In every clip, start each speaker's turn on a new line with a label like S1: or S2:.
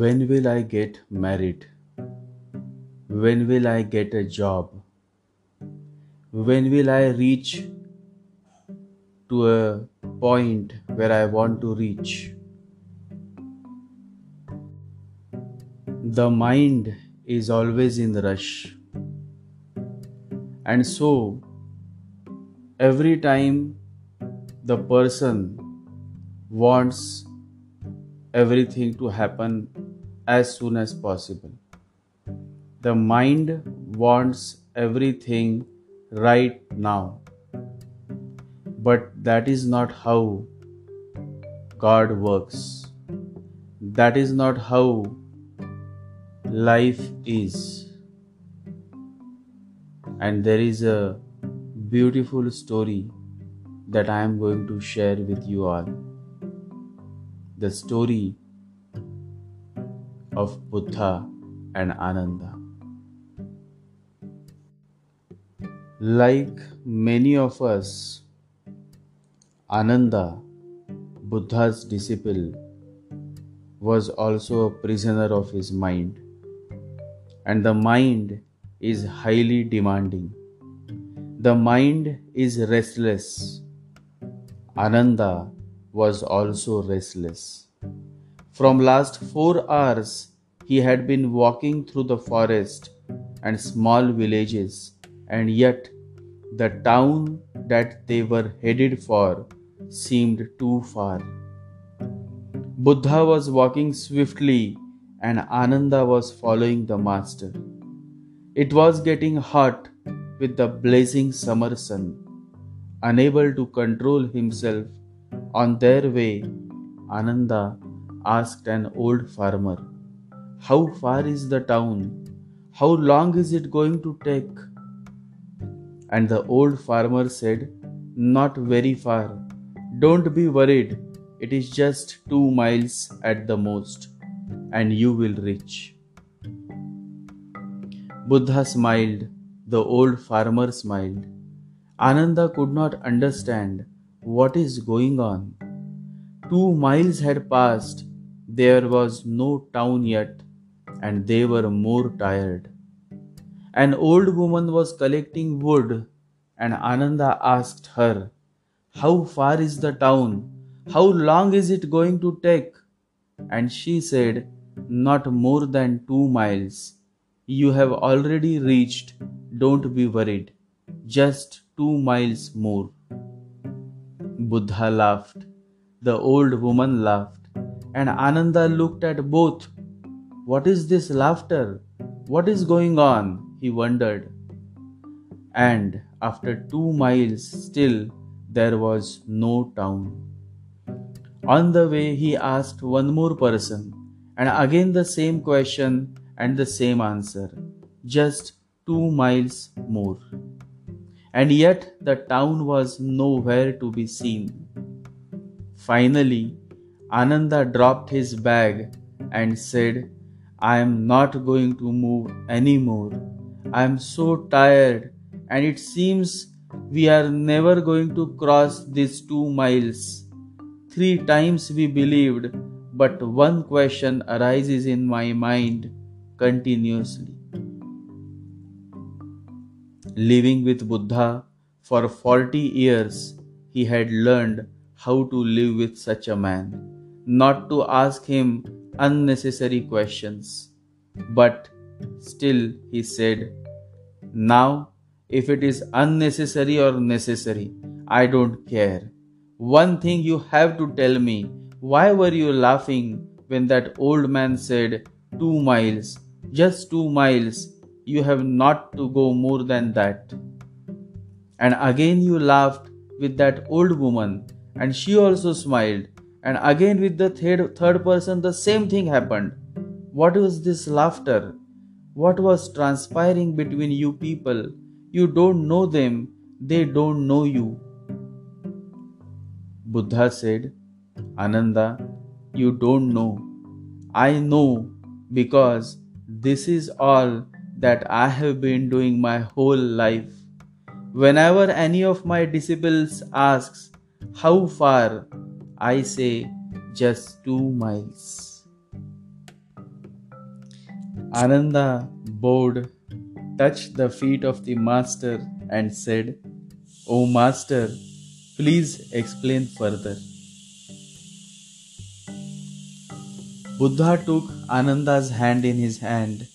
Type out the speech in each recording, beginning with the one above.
S1: When will I get married? When will I get a job? When will I reach to a point where I want to reach? The mind is always in rush. And so, every time the person wants everything to happen as soon as possible. The mind wants everything right now. But that is not how God works. That is not how life is. And there is a beautiful story that I am going to share with you all the story of Buddha and Ananda. Like many of us, Ananda, Buddha's disciple, was also a prisoner of his mind, and the mind is highly demanding. The mind is restless. Ananda was also restless. From last 4 hours he had been walking through the forest and small villages and yet the town that they were headed for seemed too far. Buddha was walking swiftly and Ananda was following the master. It was getting hot with the blazing summer sun. Unable to control himself, on their way, Ananda asked an old farmer, How far is the town? How long is it going to take? And the old farmer said, Not very far. Don't be worried. It is just two miles at the most, and you will reach. Buddha smiled. The old farmer smiled. Ananda could not understand what is going on? Two miles had passed, there was no town yet, and they were more tired. An old woman was collecting wood, and Ananda asked her, How far is the town? How long is it going to take? And she said, Not more than two miles. You have already reached, don't be worried. Just two miles more. Buddha laughed. The old woman laughed. And Ananda looked at both. What is this laughter? What is going on? He wondered. And after two miles, still there was no town. On the way, he asked one more person, and again the same question and the same answer just two miles more and yet the town was nowhere to be seen. Finally, Ananda dropped his bag and said, I am not going to move anymore. I am so tired, and it seems we are never going to cross these two miles. Three times we believed, but one question arises in my mind continuously Living with Buddha for 40 years, he had learned how to live with such a man, not to ask him unnecessary questions. But still, he said, Now, if it is unnecessary or necessary, I don't care. One thing you have to tell me why were you laughing when that old man said, Two miles, just two miles, you have not to go more than that. And again you laughed with that old woman, and she also smiled. And again with the third, third person, the same thing happened. What was this laughter? What was transpiring between you people? You don't know them, they don't know you. Buddha said, Ananda, you don't know. I know because this is all that I have been doing my whole life. Whenever any of my disciples asks, How far? I say, Just two miles. Ananda bowed, touched the feet of the master, and said, O master, please explain further. Buddha took Ananda's hand in his hand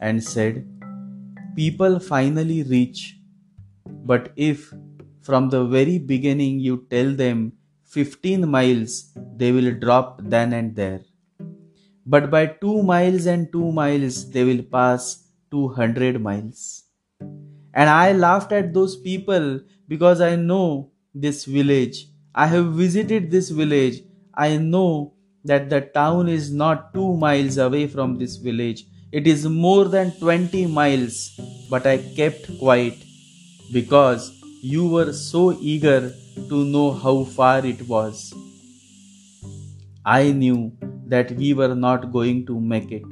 S1: and said, People finally reach, but if from the very beginning you tell them 15 miles, they will drop then and there. But by 2 miles and 2 miles, they will pass 200 miles. And I laughed at those people because I know this village. I have visited this village. I know that the town is not 2 miles away from this village. It is more than 20 miles. But I kept quiet because you were so eager to know how far it was. I knew that we were not going to make it.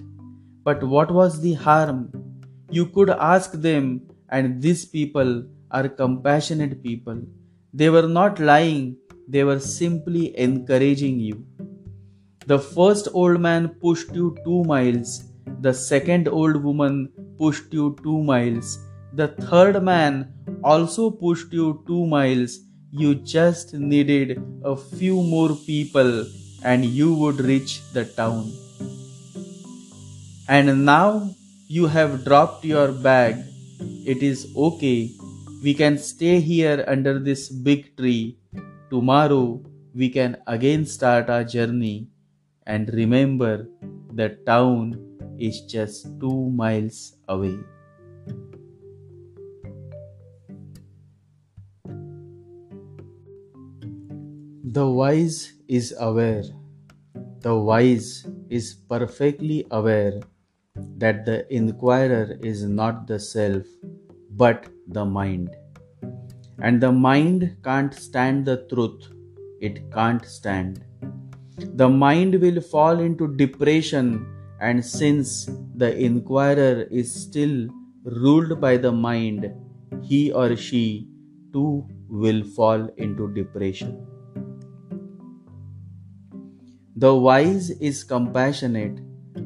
S1: But what was the harm? You could ask them, and these people are compassionate people. They were not lying, they were simply encouraging you. The first old man pushed you two miles, the second old woman pushed you two miles, the third man also pushed you two miles. You just needed a few more people and you would reach the town. And now you have dropped your bag. It is okay. We can stay here under this big tree. Tomorrow we can again start our journey. And remember, the town is just two miles away. The wise is aware. The wise is perfectly aware that the inquirer is not the self but the mind. And the mind can't stand the truth, it can't stand. The mind will fall into depression, and since the inquirer is still ruled by the mind, he or she too will fall into depression. The wise is compassionate.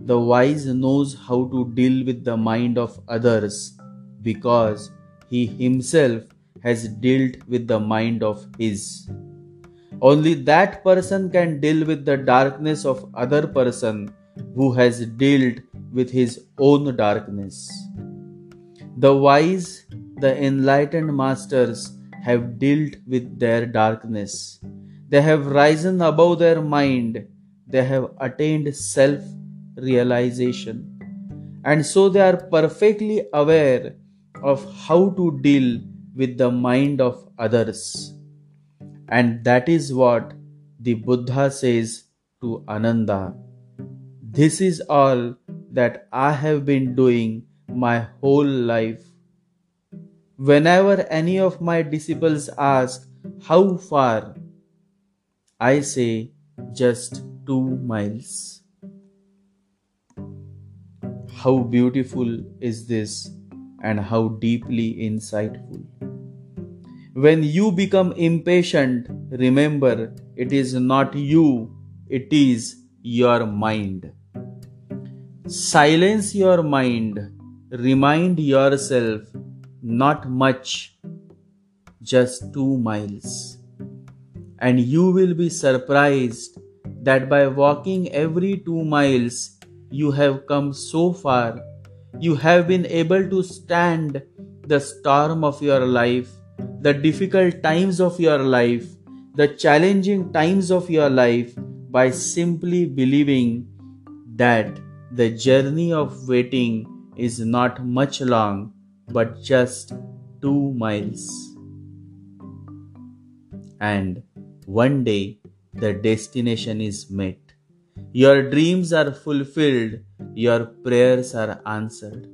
S1: The wise knows how to deal with the mind of others because he himself has dealt with the mind of his. Only that person can deal with the darkness of other person who has dealt with his own darkness. The wise, the enlightened masters have dealt with their darkness. They have risen above their mind they have attained self realization and so they are perfectly aware of how to deal with the mind of others. And that is what the buddha says to ananda. This is all that i have been doing my whole life. Whenever any of my disciples ask how far? I say just two miles. How beautiful is this and how deeply insightful. When you become impatient, remember it is not you, it is your mind. Silence your mind, remind yourself not much, just two miles. And you will be surprised that by walking every two miles you have come so far. You have been able to stand the storm of your life, the difficult times of your life, the challenging times of your life by simply believing that the journey of waiting is not much long but just two miles. And one day the destination is met. Your dreams are fulfilled, your prayers are answered.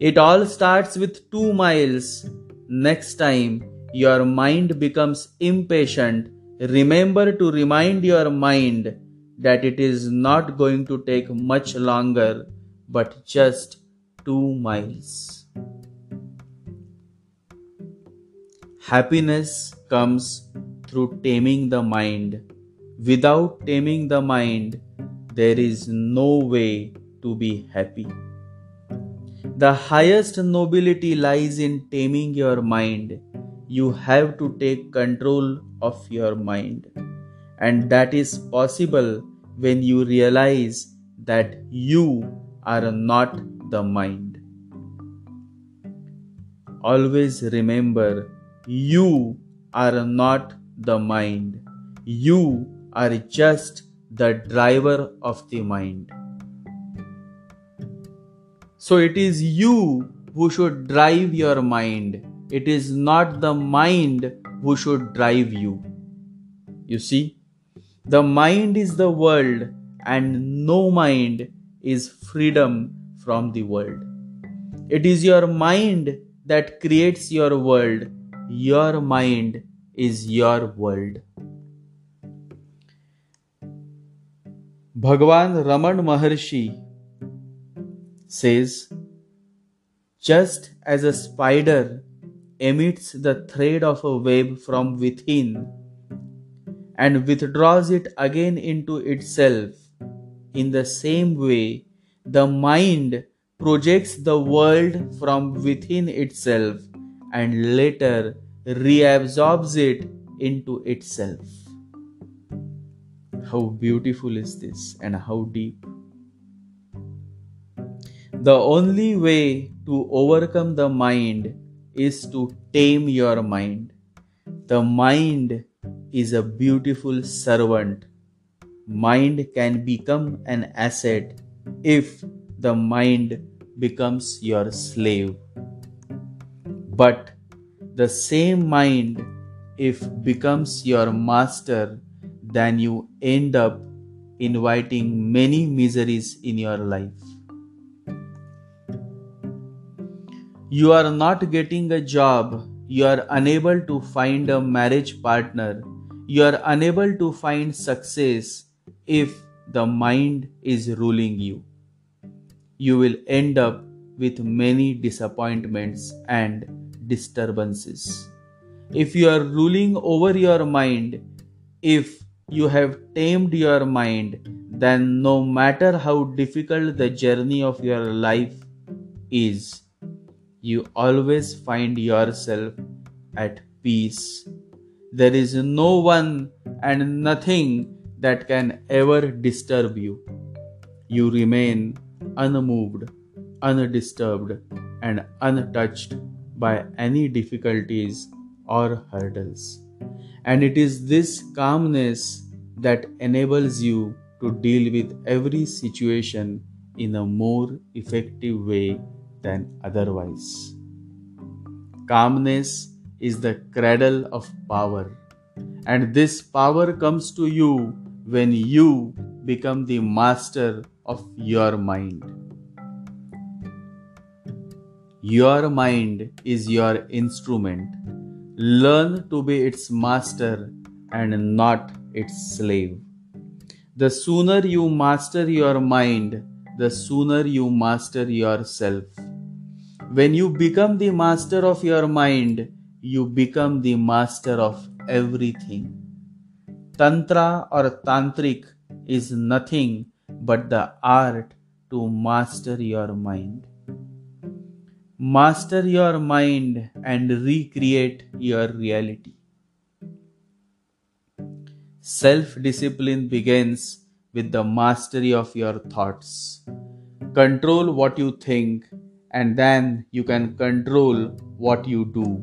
S1: It all starts with two miles. Next time your mind becomes impatient, remember to remind your mind that it is not going to take much longer but just two miles. Happiness comes through taming the mind. Without taming the mind, there is no way to be happy. The highest nobility lies in taming your mind. You have to take control of your mind. And that is possible when you realize that you are not the mind. Always remember, you are not the mind. You are just the driver of the mind. So it is you who should drive your mind. It is not the mind who should drive you. You see, the mind is the world, and no mind is freedom from the world. It is your mind that creates your world. Your mind is your world. Bhagwan Raman Maharshi says, Just as a spider emits the thread of a web from within and withdraws it again into itself, in the same way, the mind projects the world from within itself and later reabsorbs it into itself. How beautiful is this and how deep. The only way to overcome the mind is to tame your mind. The mind is a beautiful servant. Mind can become an asset if the mind becomes your slave. But the same mind, if becomes your master, then you end up inviting many miseries in your life. You are not getting a job, you are unable to find a marriage partner, you are unable to find success if the mind is ruling you. You will end up with many disappointments and disturbances. If you are ruling over your mind, if you have tamed your mind, then no matter how difficult the journey of your life is, you always find yourself at peace. There is no one and nothing that can ever disturb you. You remain unmoved, undisturbed, and untouched by any difficulties or hurdles. And it is this calmness that enables you to deal with every situation in a more effective way than otherwise. Calmness is the cradle of power, and this power comes to you when you become the master of your mind. Your mind is your instrument. Learn to be its master and not its slave. The sooner you master your mind, the sooner you master yourself. When you become the master of your mind, you become the master of everything. Tantra or Tantric is nothing but the art to master your mind. Master your mind and recreate your reality. Self discipline begins with the mastery of your thoughts. Control what you think and then you can control what you do.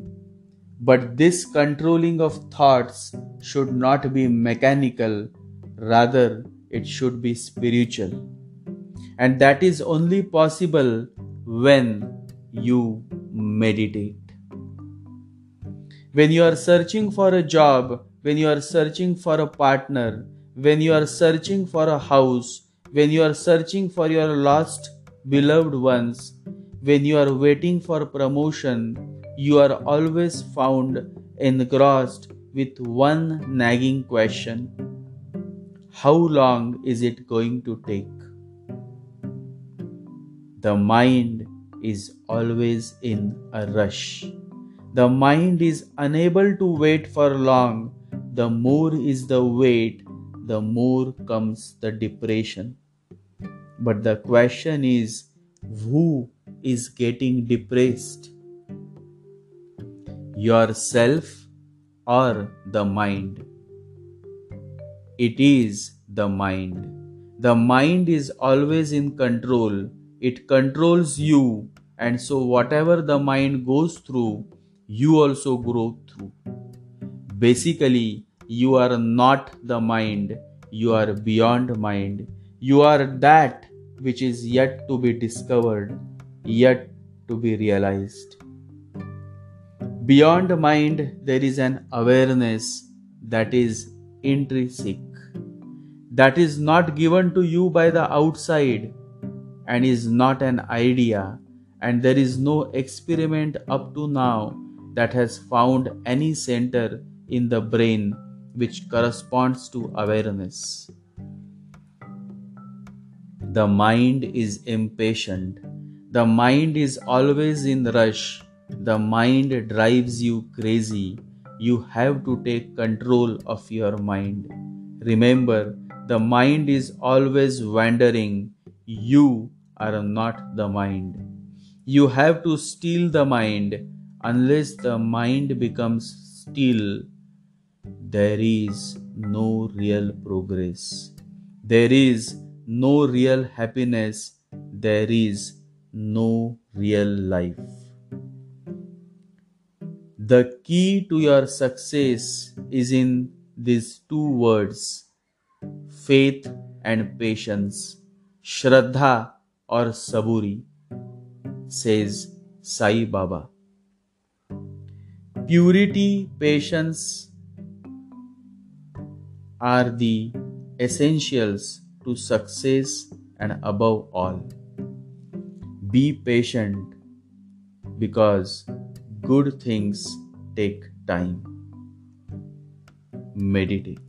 S1: But this controlling of thoughts should not be mechanical, rather, it should be spiritual. And that is only possible when you meditate. When you are searching for a job, when you are searching for a partner, when you are searching for a house, when you are searching for your lost beloved ones, when you are waiting for promotion, you are always found engrossed with one nagging question How long is it going to take? The mind is always in a rush. The mind is unable to wait for long. The more is the wait, the more comes the depression. But the question is who is getting depressed? Yourself or the mind? It is the mind. The mind is always in control, it controls you, and so whatever the mind goes through, you also grow through. Basically, you are not the mind, you are beyond mind. You are that which is yet to be discovered, yet to be realized. Beyond mind, there is an awareness that is intrinsic, that is not given to you by the outside and is not an idea, and there is no experiment up to now that has found any center in the brain which corresponds to awareness. The mind is impatient. The mind is always in rush. The mind drives you crazy. You have to take control of your mind. Remember, the mind is always wandering. You are not the mind. You have to steal the mind. Unless the mind becomes still, there is no real progress. There is no real happiness. There is no real life. The key to your success is in these two words faith and patience. Shraddha or Saburi, says Sai Baba. Purity, patience are the essentials to success and above all. Be patient because good things take time. Meditate.